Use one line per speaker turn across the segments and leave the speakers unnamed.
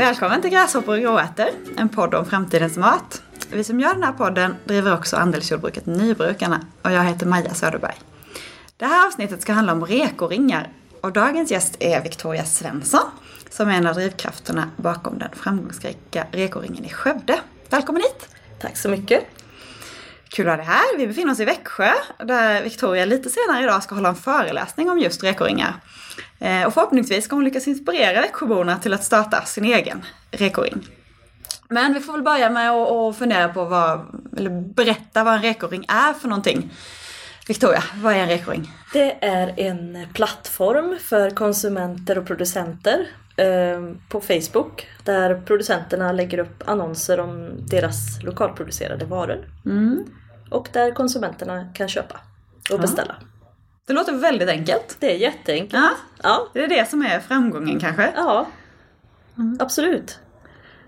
Välkommen till Gräshoppor och gråärtor, en podd om framtidens mat. Vi som gör den här podden driver också andelsjordbruket Nybrukarna och jag heter Maja Söderberg. Det här avsnittet ska handla om rekoringar och dagens gäst är Victoria Svensson som är en av drivkrafterna bakom den framgångsrika rekoringen i Skövde. Välkommen hit!
Tack så mycket!
Kul att ha dig här. Vi befinner oss i Växjö där Victoria lite senare idag ska hålla en föreläsning om just rekoringar. Eh, och förhoppningsvis ska hon lyckas inspirera Växjöborna till att starta sin egen rekoring. Men vi får väl börja med att fundera på vad, eller berätta vad en rekoring är för någonting. Victoria, vad är en rekoring?
Det är en plattform för konsumenter och producenter eh, på Facebook där producenterna lägger upp annonser om deras lokalproducerade varor.
Mm.
Och där konsumenterna kan köpa och beställa.
Det låter väldigt enkelt.
Det är jätteenkelt.
Ja,
Ja,
det är det som är framgången kanske.
ja. absolut.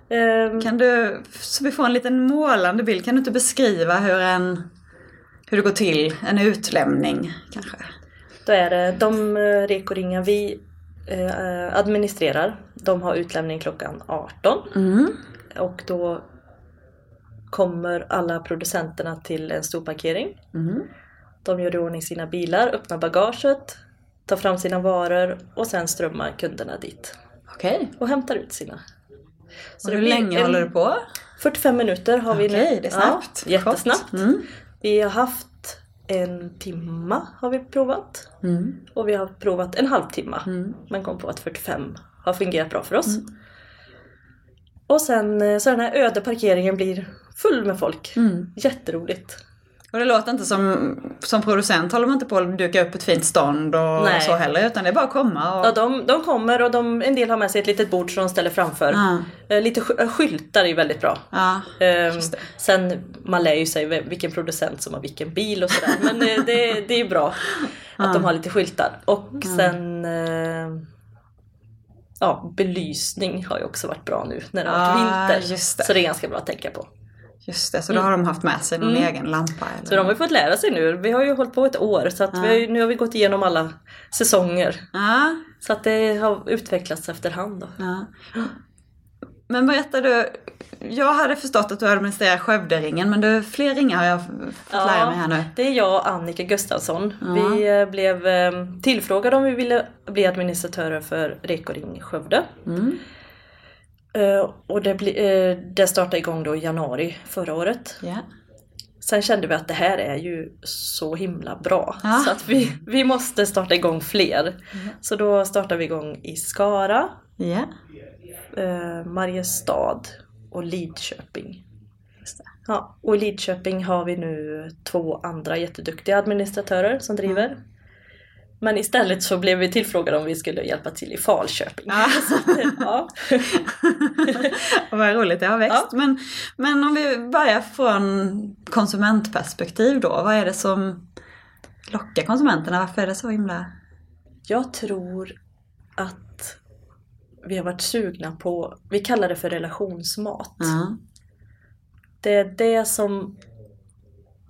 Eh,
Kan du, så vi får en liten målande bild, kan du inte beskriva hur en hur det går till, en utlämning kanske?
Då är det de eh, rekoringar vi eh, administrerar. De har utlämning klockan 18.
Mm.
Och då kommer alla producenterna till en stor parkering.
Mm.
De gör i ordning sina bilar, öppnar bagaget, tar fram sina varor och sen strömmar kunderna dit.
Okej.
Och hämtar ut sina.
Så
det
hur länge
en-
håller du på?
45 minuter har vi nu.
Okej, det är snabbt.
Ja, jättesnabbt.
Mm.
Vi har haft en timma har vi provat.
Mm.
Och vi har provat en halvtimme.
Mm.
Men kom på att 45 har fungerat bra för oss. Och sen eh, så den här öde parkeringen blir full med folk.
Mm.
Jätteroligt.
Och det låter inte som, som producent håller man inte på att duka upp ett fint stånd och
Nej.
så heller utan det är bara att komma och...
Ja, de, de kommer och de, en del har med sig ett litet bord som de ställer framför.
Ja.
Eh, Lite sk- skyltar är väldigt bra.
Ja, det.
sen man lär ju sig vilken producent som har vilken bil och sådär. Men det, det, det är bra att de har lite skyltar. Och sen eh, ja, belysning har ju också varit bra nu när det har varit vinter. Så det är ganska bra att tänka på.
Just det, så då har de haft med sig någon
Mm.
egen lampa eller?
Så de har fått lära sig nu. Vi har ju hållit på ett år så att vi har ju, nu har vi gått igenom alla säsonger.
Ja,
Så att det har utvecklats efterhand då.
ja. Men berätta du, jag hade förstått att du administrerar Skövderingen men du, fler ringar har jag fått lära mig här nu.
det är jag och Annika Gustafsson.
Ja.
Vi eh, blev eh, tillfrågade om vi ville bli administratörer för Rekoring Skövde.
Mm.
Eh, Och det, bli, eh, det startade igång då i januari förra året.
Ja.
Sen kände vi att det här är ju så himla bra.
Ja.
Så att vi, vi måste starta igång fler. Så då startade vi igång i Skara, eh, Mariestad och Lidköping. Ja, och i Lidköping har vi nu två andra jätteduktiga administratörer som driver. Men istället så blev vi tillfrågade om vi skulle hjälpa till i Falköping.
Ja.
Att, ja.
Vad roligt det har växt. Men, men om vi börjar från konsumentperspektiv då. Vad är det som lockar konsumenterna? Varför är det så himla...
Jag tror att vi har varit sugna på, vi kallar det för relationsmat.
Ja.
Det är det som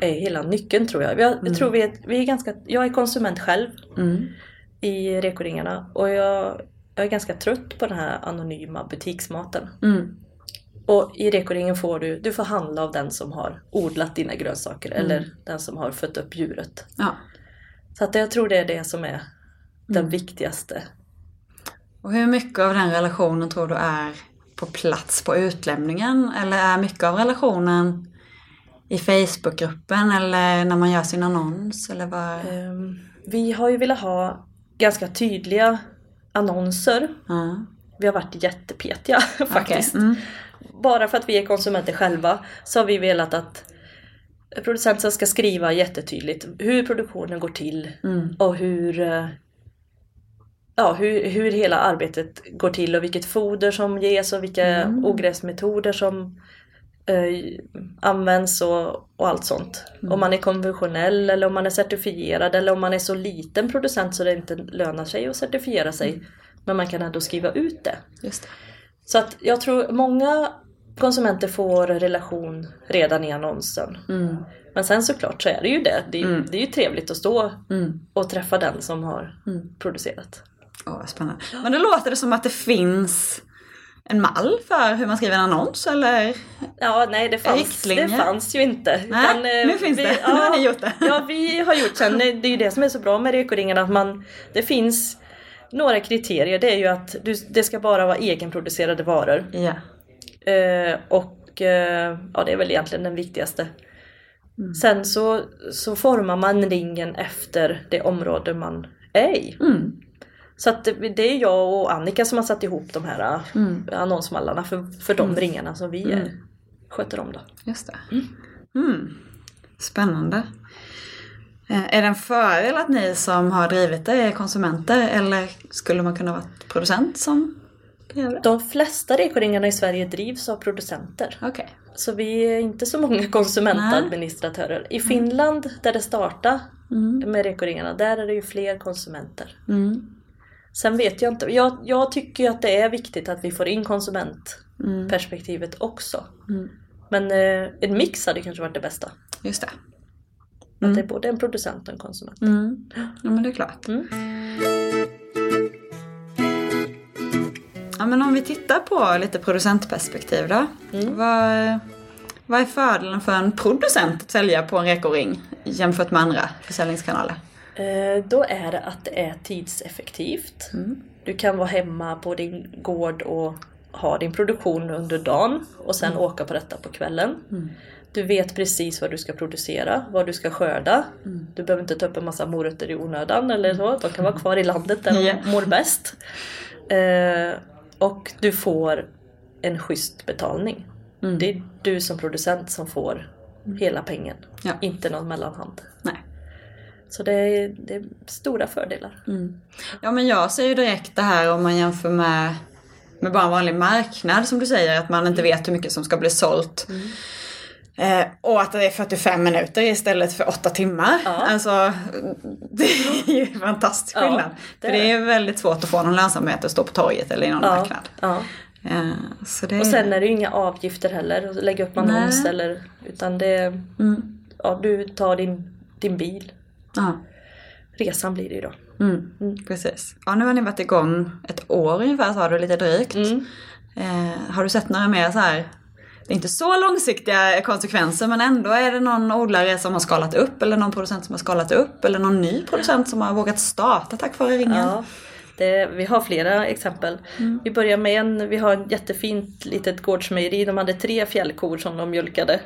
är hela nyckeln tror jag. Jag, jag tror vi är, vi är ganska, jag är konsument själv
Mm.
i rekoringarna och jag, jag är ganska trött på den här anonyma butiksmaten.
Mm.
Och i rekoringen får du, du får handla av den som har odlat dina grönsaker eller den som har fött upp djuret.
Ja.
Så att jag tror det är det som är den viktigaste.
Och hur mycket av den relationen tror du är på plats på utlämningen? Eller är mycket av relationen i Facebookgruppen eller när man gör sin annons? Eller vad?
Ehm, Vi har ju velat ha ganska tydliga annonser.
Ja.
Vi har varit jättepetiga faktiskt.
Okej. Mm.
Bara för att vi är konsumenter själva så har vi velat att producenten ska skriva jättetydligt hur produktionen går till
Mm.
och hur, eh, ja, hur, hur hela arbetet går till och vilket foder som ges och vilka
Mm.
ogräsmetoder som eh, används och, och allt sånt.
Mm.
Om man är konventionell eller om man är certifierad eller om man är så liten producent så det inte lönar sig att certifiera sig.
Mm.
Men man kan ändå skriva ut det.
Just det.
Så att jag tror många konsumenter får relation redan i annonsen.
Mm.
Men sen såklart så är det ju det. Det är,
Mm.
det är ju trevligt att stå
Mm.
och träffa den som har
Mm.
producerat.
Åh, vad spännande. Men då låter det som att det finns en mall för hur man skriver en annons eller?
Ja, nej det fanns,
Riktlinjer?
det fanns ju inte.
Nej,
Utan, eh,
nu finns
vi,
det. Nu har ni gjort det.
Ja, vi har gjort sen. Det är ju det som är så bra med Rekoringen att man, det finns några kriterier. Det är ju att du, det ska bara vara egenproducerade varor.
Ja.
Eh, och eh, ja, det är väl egentligen den viktigaste.
Mm.
Sen så, så formar man ringen efter det område man är i.
Mm.
Så att det, är jag och Annika som har satt ihop de här
Mm.
eh, annonsmallarna för, för de ringarna som vi
Mm.
sköter om då.
Just det. Mm. Spännande. Eh, Är det en fördel att ni som har drivit det är konsumenter eller skulle man kunna vara producent som det?
De flesta rekoringarna i Sverige drivs av producenter.
Okej.
Så vi är inte så många konsumentadministratörer. I Finland där det startade
Mm.
med rekoringarna, där är det ju fler konsumenter.
Mm.
Sen vet jag inte, jag, jag tycker att det är viktigt att vi får in konsumentperspektivet också.
Mm.
Men eh, en mix hade kanske varit det bästa.
Just det.
Att det är både en producent och en konsument.
Mm. Ja men det är klart.
Mm.
Ja men om vi tittar på lite producentperspektiv då.
Mm.
Vad, vad är fördelen för en producent att sälja på en rekoring jämfört med andra försäljningskanaler?
Eh, då är det att det är tidseffektivt.
Mm.
Du kan vara hemma på din gård och ha din produktion under dagen och sen åka på detta på kvällen. Du vet precis vad du ska producera, vad du ska skörda. Du behöver inte ta upp en massa morötter i onödan eller så. De kan vara kvar i landet där de mår bäst. Eh, och du får en schysst betalning.
Mm.
Det är du som producent som får hela pengen.
Ja.
Inte någon mellanhand.
Nej.
Så det är, det är stora fördelar.
Ja men jag ser ju direkt det här om man jämför med, med bara en vanlig marknad som du säger, att man inte vet hur mycket som ska bli sålt. Eh, och att det är 45 minuter istället för 8 timmar.
Ja.
Alltså, det är ju en fantastisk
Ja,
skillnad.
det
för
är
det är väldigt svårt att få någon lönsamhet att stå på torget eller i någon
Ja,
marknad.
ja.
Eh, det
Och sen är det ju inga avgifter heller att lägga upp annons eller utan det
Mm,
ja, du tar din, din bil.
Ja.
Resan blir det ju då.
Mm, precis. Ja, nu har ni varit igång ett år ungefär sa du, lite drygt.
Mm.
Eh, har du sett några mer så här, det är inte så långsiktiga konsekvenser men ändå är det någon odlare som har skalat upp eller någon producent som har skalat upp eller någon ny producent som har vågat starta tack vare ringen?
Ja, det, vi har flera exempel. Vi börjar med en, vi har ett jättefint litet gårdsmejeri. De hade tre fjällkor som de mjölkade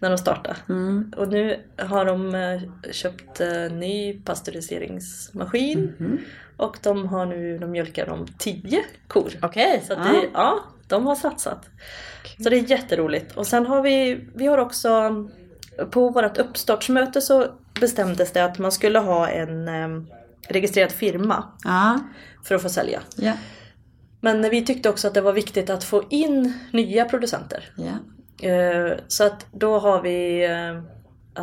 när de startade.
Mm.
Och nu har de eh, köpt eh, ny pasteuriseringsmaskin.
Mhm.
Och de har nu, de mjölkar de tio kor.
Okej,
Så att
ja.
det, ja, de har satsat. Så det är jätteroligt. Och sen har vi, vi har också på vårt uppstartsmöte så bestämdes det att man skulle ha en registrerad firma
Ja,
för att få sälja.
ja,
Men vi tyckte också att det var viktigt att få in nya producenter. Eh, Så att då har vi eh,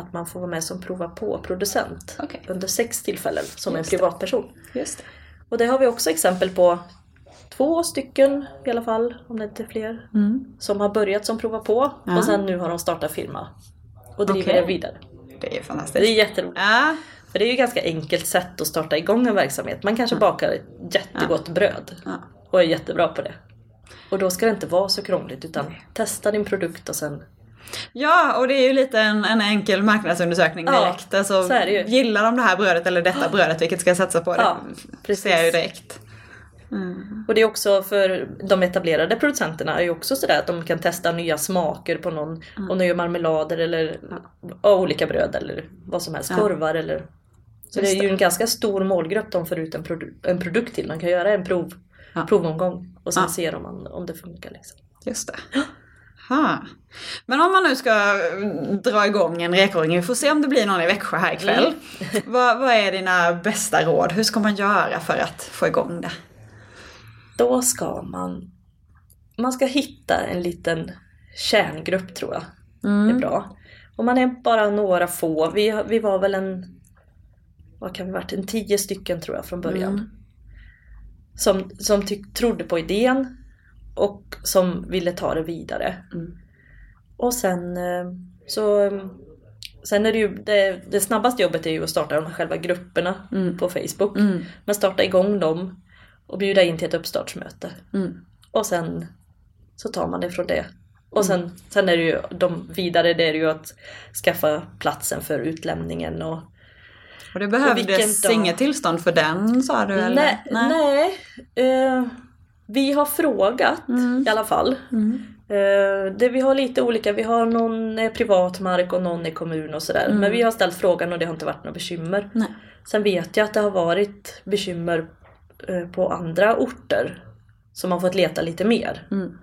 att man får vara med som prova på producent
Okej.
under sex tillfällen som
Just
en
det.
privatperson.
Just det.
Och det har vi också exempel på två stycken i alla fall, om det inte är fler,
Mm.
som har börjat som prova på
Ja.
och sen nu har de startat firma och driver
Okej.
det vidare.
Det är
Det är
fantastiskt.
jätteroligt.
Ja,
För det är ju ett ganska enkelt sätt att starta igång en verksamhet. Man kanske bakar jättegott bröd
ja.
och är jättebra på det. Och då ska det inte vara så krångligt utan testa din produkt och sen
Ja, och det är ju lite en, en enkel marknadsundersökning
Ja,
direkt. alltså,
så är det ju.
Gillar de det här brödet eller detta brödet, vilket ska jag satsa på?
Ja,
det
precis.
ser jag ju direkt.
Och det är också för de etablerade producenterna är ju också sådär att de kan testa nya smaker på någon om de gör marmelader eller av olika bröd eller vad som helst,
Ja.
korvar eller Så
Just
det är ju en ganska stor målgrupp de får ut en, produ- en produkt till. De kan göra en prov,
Ja.
provomgång och sen
Ja.
ser de om, om det funkar. Liksom.
Just det. Ha. Men om man nu ska mm, dra igång en rekoring, vi får se om det blir någon i Växjö här ikväll.
Mm.
vad, vad är dina bästa råd? Hur ska man göra för att få igång det?
Då ska man Man ska hitta en liten kärngrupp tror jag. Det är bra. Om man är bara några få, vi, vi var väl en vad kan vi varit, en tio stycken tror jag från början.
Mm.
Som, som tyck, trodde på idén och som ville ta det vidare.
Mm.
Och sen eh, så Sen är det ju det, det snabbaste jobbet är ju att starta de här själva grupperna
Mm.
på Facebook.
Mm.
Men starta igång dem och bjuda in till ett uppstartsmöte.
Mm.
Och sen så tar man det från det. Och sen, sen är det ju de vidare, det är ju att skaffa platsen för utlämningen och
Och det behövdes inget tillstånd för den sa du? Eller?
Nej, nej. Eh, vi har frågat
Mm.
i alla fall.
Mm.
Eh, det, vi har lite olika, vi har någon eh, privat mark och någon är kommun och sådär.
Mm.
Men vi har ställt frågan och det har inte varit några bekymmer.
Nej.
Sen vet jag att det har varit bekymmer på andra orter. Som har fått leta lite mer.
Mm.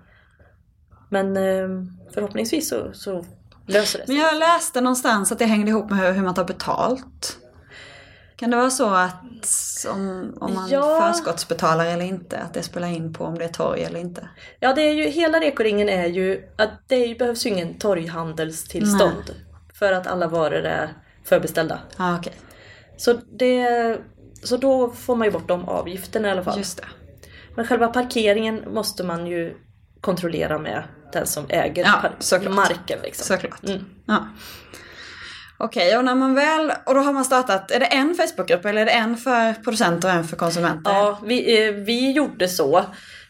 Men eh, förhoppningsvis så, så löser det sig.
Men jag läste någonstans att det hängde ihop med hur, man tar betalt. Kan det vara så att om, om man
Ja.
förskottsbetalar eller inte, att det spelar in på om det är torg eller inte?
Ja, det är ju, hela rekoringen är ju att det behövs ju ingen torghandelstillstånd. För att alla varor är förbeställda.
Ah, okej.
Så, det, så då får man ju bort de avgifterna i alla fall.
Just det.
Men själva parkeringen måste man ju kontrollera med den som äger
Ja, såklart.
marken. Liksom.
Såklart.
Mm.
Ja. Okej, och när man väl, och då har man startat, är det en Facebookgrupp eller är det en för producenter och en för konsumenter?
Ja, vi, eh, vi gjorde så.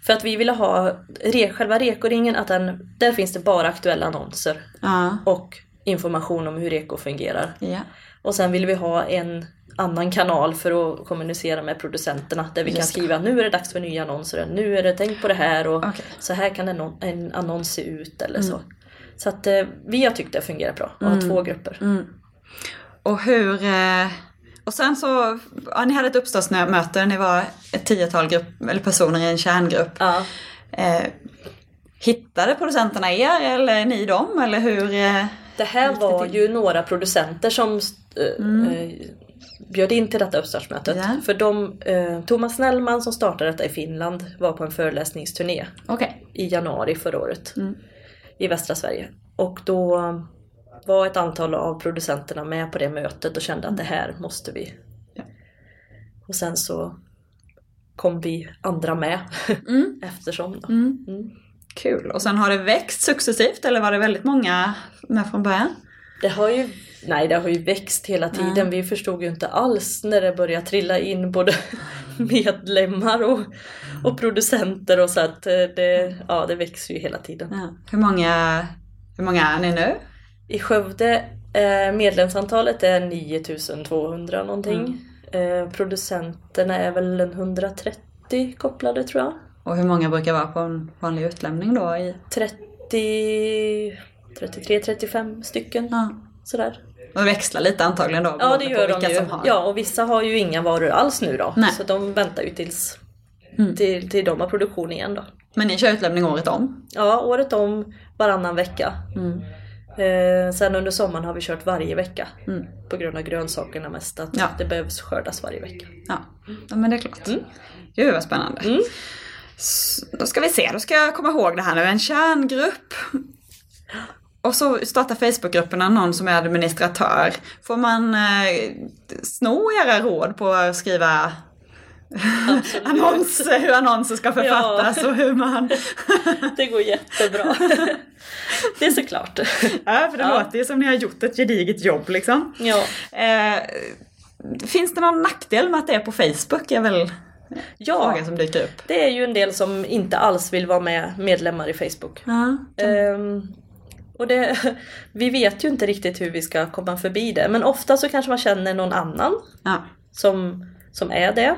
För att vi ville ha re, själva rekoringen, att den, där finns det bara aktuella annonser.
Ja.
Och information om hur reko fungerar.
ja.
Och sen vill vi ha en annan kanal för att kommunicera med producenterna. Där vi kan
Just det.
skriva nu är det dags för nya annonser. Nu är det tänk på det här och
Okej.
så här kan en, en annons se ut eller så. Så att eh, vi har tyckt det fungerar bra att ha två grupper.
Mm. Och hur... eh, Och sen så, ja, ni hade ett uppstartsmöte, ni var ett tiotal grupp, eller personer i en kärngrupp.
Ja.
Eh, hittade producenterna er eller ni dem? Eller hur?
Det här var ju några producenter som eh, eh, bjöd in till detta uppstartsmötet.
Ja.
För de, eh, Thomas Snellman som startade detta i Finland var på en föreläsningsturné
Okej.
i januari förra året.
Mm.
I västra Sverige. Och då var ett antal av producenterna med på det mötet och kände att det här måste vi.
Ja.
Och sen så kom vi andra med
Mm.
eftersom. Då.
Mm.
Mm.
Kul. Och sen har det växt successivt eller var det väldigt många med från början?
Det har ju, nej, det har ju växt hela tiden.
Mm.
Vi förstod ju inte alls när det började trilla in både medlemmar och, och producenter och så att eh, det, ja, det växer ju hela tiden.
Ja. Hur, många, hur många är ni nu?
I Skövde eh, medlemsantalet är 9200 någonting. Eh, producenterna är väl en 130 kopplade tror jag.
Och hur många brukar vara på en vanlig utlämning då? I...
30, 33-35 stycken
Ja.
sådär.
Och växlar lite antagligen då?
Ja det gör de ju. Ja och vissa har ju inga varor alls nu då.
Nej.
Så de väntar ju tills
Mm.
till, till de har produktion igen då.
Men ni kör utlämning året om?
Ja, året om varannan vecka.
Mm.
Eh, sen under sommaren har vi kört varje vecka.
Mm.
På grund av grönsakerna mest. Att
Ja.
det behövs skördas varje vecka.
Ja. ja, men det är klart.
Mm.
Gud vad spännande.
Mm.
Då ska vi se, då ska jag komma ihåg det här nu. En kärngrupp. Och så startar Facebookgrupperna någon som är administratör. Får man eh, sno era råd på att skriva annonser, hur annonser ska författas och hur man...
Det går jättebra. det är såklart.
ja, för det
Ja.
låter ju som ni har gjort ett gediget jobb liksom.
Ja.
Eh, finns det någon nackdel med att det är på Facebook? är väl
ja,
frågan som dyker upp.
det är ju en del som inte alls vill vara med medlemmar i Facebook.
Ja.
Ehm, och det, vi vet ju inte riktigt hur vi ska komma förbi det. Men ofta så kanske man känner någon annan
ja.
som, som är det.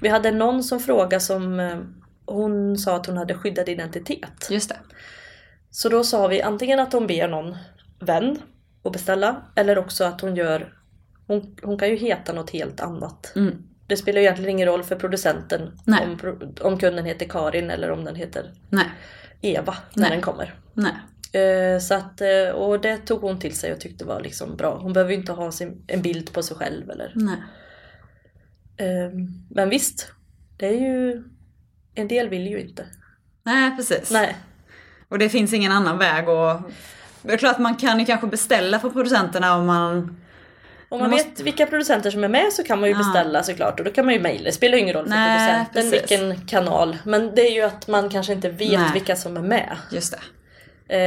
Vi hade någon som frågade som eh, hon sa att hon hade skyddad identitet.
Just det.
Så då sa vi antingen att hon ber någon vän att beställa eller också att hon gör hon, hon kan ju heta något helt annat.
Mm.
Det spelar ju egentligen ingen roll för producenten
Nej.
om, om kunden heter Karin eller om den heter
Nej.
Eva när
Nej.
den kommer. Eh, Så att, eh, och det tog hon till sig och tyckte var liksom bra. Hon behöver ju inte ha sin, en bild på sig själv eller. Eh, Men visst, det är ju en del vill ju inte.
Nej, precis.
Nej,
Och det finns ingen annan väg och det är klart man kan ju kanske beställa från producenterna om man...
om man
Man måste-
vet vilka producenter som är med så kan man ju
Ja.
beställa såklart och då kan man ju mejla. Det spelar ju ingen roll för
Nej,
producenten
precis.
vilken kanal. Men det är ju att man kanske inte vet
Nej.
vilka som är med.
Just det.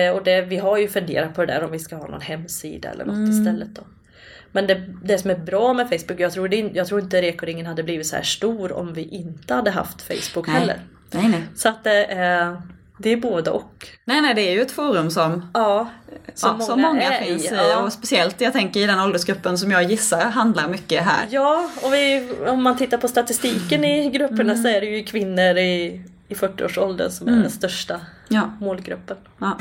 Eh, och det, vi har ju funderat på det där om vi ska ha någon hemsida eller något
Mm.
istället då. Men det, det som är bra med Facebook, jag tror, det, jag tror inte Rekoringen hade blivit så här stor om vi inte hade haft Facebook
Nej.
heller.
Nej, nej.
Så att det är, Det är både och.
Nej, nej, det är ju ett forum som,
Ja,
som, ja, som många finns i.
Ja.
Och speciellt, jag tänker i den åldersgruppen som jag gissar handlar mycket här.
Ja, och vi, om man tittar på statistiken i grupperna så är det ju kvinnor i, i 40-årsåldern som är den största
Ja.
målgruppen.
Ja.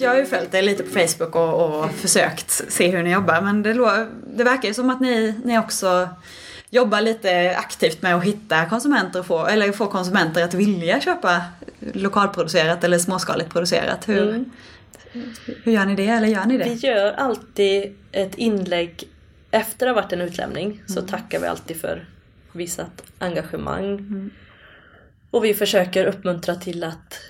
Jag har ju följt er lite på Facebook och, och försökt se hur ni jobbar men det, det verkar ju som att ni, ni också jobbar lite aktivt med att hitta konsumenter och få, eller få konsumenter att vilja köpa lokalproducerat eller småskaligt producerat. Hur,
Mm.
hur gör ni det eller gör ni
Vi
det?
gör alltid ett inlägg efter det har varit en utlämning så tackar vi alltid för visat engagemang. Och vi försöker uppmuntra till att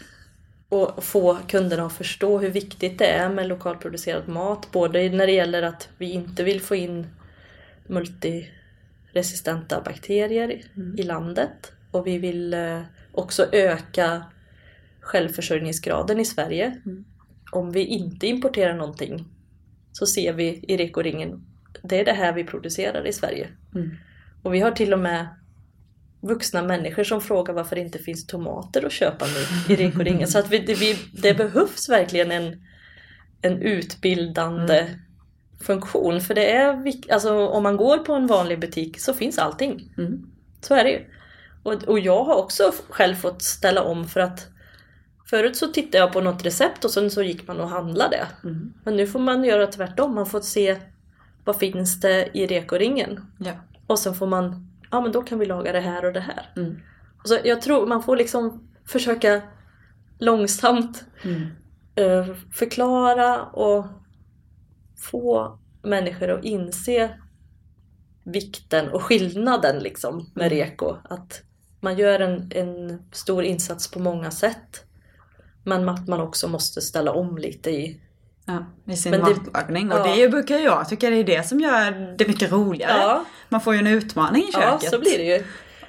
och få kunderna att förstå hur viktigt det är med lokalproducerad mat. Både när det gäller att vi inte vill få in multiresistenta bakterier i landet och vi vill eh, också öka självförsörjningsgraden i Sverige. Om vi inte importerar någonting så ser vi i rekoringen, det är det här vi producerar i Sverige.
Mm.
Och vi har till och med vuxna människor som frågar varför det inte finns tomater att köpa nu i rekoringen. Så att vi, det, vi, det behövs verkligen en, en utbildande funktion. För det är, alltså om man går på en vanlig butik så finns allting.
Mm.
Så är det ju. Och, och jag har också själv fått ställa om för att Förut så tittade jag på något recept och sen så gick man och handlade.
Mm.
Men nu får man göra tvärtom. Man får se vad finns det i rekoringen.
Ja.
Och sen får man, ja men då kan vi laga det här och det här.
Mm.
Och så jag tror man får liksom försöka långsamt
Mm.
eh, förklara och få människor att inse vikten och skillnaden liksom med
Mm.
reko. Att man gör en, en stor insats på många sätt. Men att man också måste ställa om lite i...
Ja, i sin
Men det-
matlagning. Och
ja.
det brukar jag tycka det är det som gör det mycket roligare. Man får ju en utmaning i köket.
Ja, så blir det ju.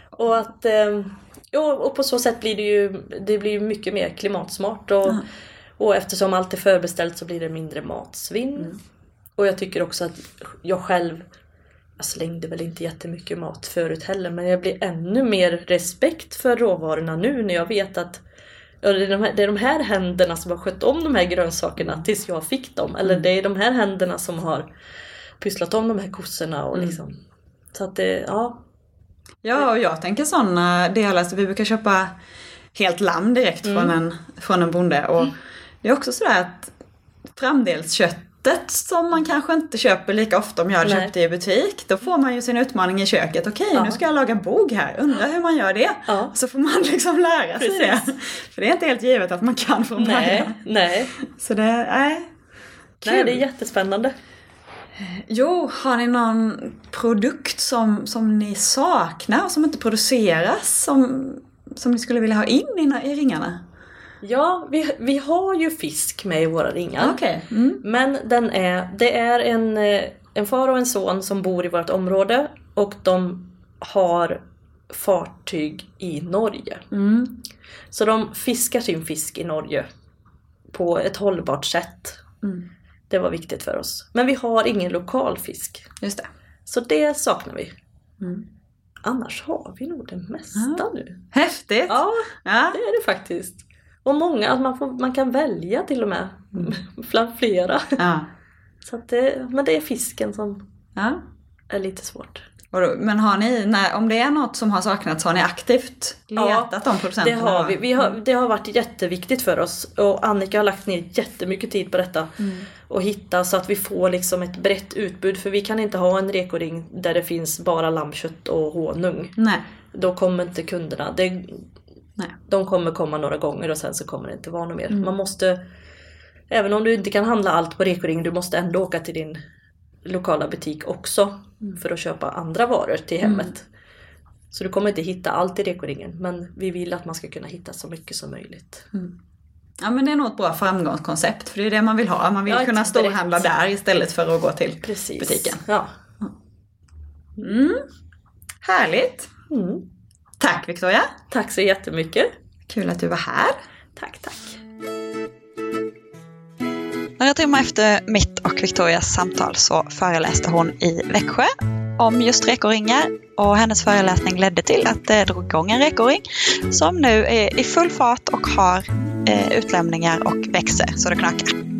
Och att... Eh, jo, och på så sätt blir det ju, det blir mycket mer klimatsmart. Och,
Ja.
och eftersom allt är förbeställt så blir det mindre matsvinn.
Mm.
Och jag tycker också att jag själv jag slängde väl inte jättemycket mat förut heller men jag blir ännu mer respekt för råvarorna nu när jag vet att ja, det, är de här, det är de här händerna som har skött om de här grönsakerna tills jag fick dem. Eller det är de här händerna som har pysslat om de här kossorna. Och
Mm.
liksom. Så att det, ja.
Ja, och jag tänker sådana delar. Så vi brukar köpa helt lamm direkt
Mm.
från, en, från en bonde. Och det är också sådär att framdelsköttet som man kanske inte köper lika ofta om jag hade
Nej.
köpt det i butik. Då får man ju sin utmaning i köket. Okej,
Ja.
nu ska jag laga bog här. Undrar hur man gör det.
Ja.
Så får man liksom lära sig
Precis.
det. För det är inte helt givet att man kan från
Nej,
början.
nej.
Så det, nej. Kul.
nej, det är jättespännande.
Jo, har ni någon produkt som, som ni saknar och som inte produceras som, som ni skulle vilja ha in i, i ringarna?
Ja, vi, vi har ju fisk med i våra ringar.
Okej. Mm.
Men den är, det är en, eh, en far och en son som bor i vårt område och de har fartyg i Norge.
Mm.
Så de fiskar sin fisk i Norge på ett hållbart sätt.
Mm.
Det var viktigt för oss. Men vi har ingen lokal fisk.
Just det.
Så det saknar vi.
Mm.
Annars har vi nog det mesta
Ja.
nu.
Häftigt!
Ja,
Ja.
det är det faktiskt. Och många, att man, får, man kan välja till och med. Bland flera.
ja.
Så att det, men det är fisken som
ja.
är lite svårt.
Men har ni, när, om det är något som har saknats, har ni aktivt
Ja,
letat de
Det
producenterna?
har vi. vi har, det har varit jätteviktigt för oss och Annika har lagt ner jättemycket tid på detta. Och hitta så att vi får liksom ett brett utbud för vi kan inte ha en rekoring där det finns bara lammkött och honung.
Nej.
Då kommer inte kunderna. Det,
Nej.
de kommer komma några gånger och sen så kommer det inte vara något mer. Man måste, även om du inte kan handla allt på rekoring, du måste ändå åka till din lokala butik också för att köpa andra varor till hemmet. Så du kommer inte hitta allt i rekoringen men vi vill att man ska kunna hitta så mycket som möjligt.
Ja men det är nog ett bra framgångskoncept för det är det man vill ha. Man vill
Ja,
kunna storhandla där istället för att gå till
Precis.
butiken.
Ja.
Mm. Härligt!
Mm.
Tack Victoria!
Tack så jättemycket.
Kul att du var här.
Tack, tack.
Några timmar efter mitt och Victorias samtal så föreläste hon i Växjö om just rekoringar och hennes föreläsning ledde till att det drog igång en rekoring som nu är i full fart och har eh, utlämningar och växer så det knakar.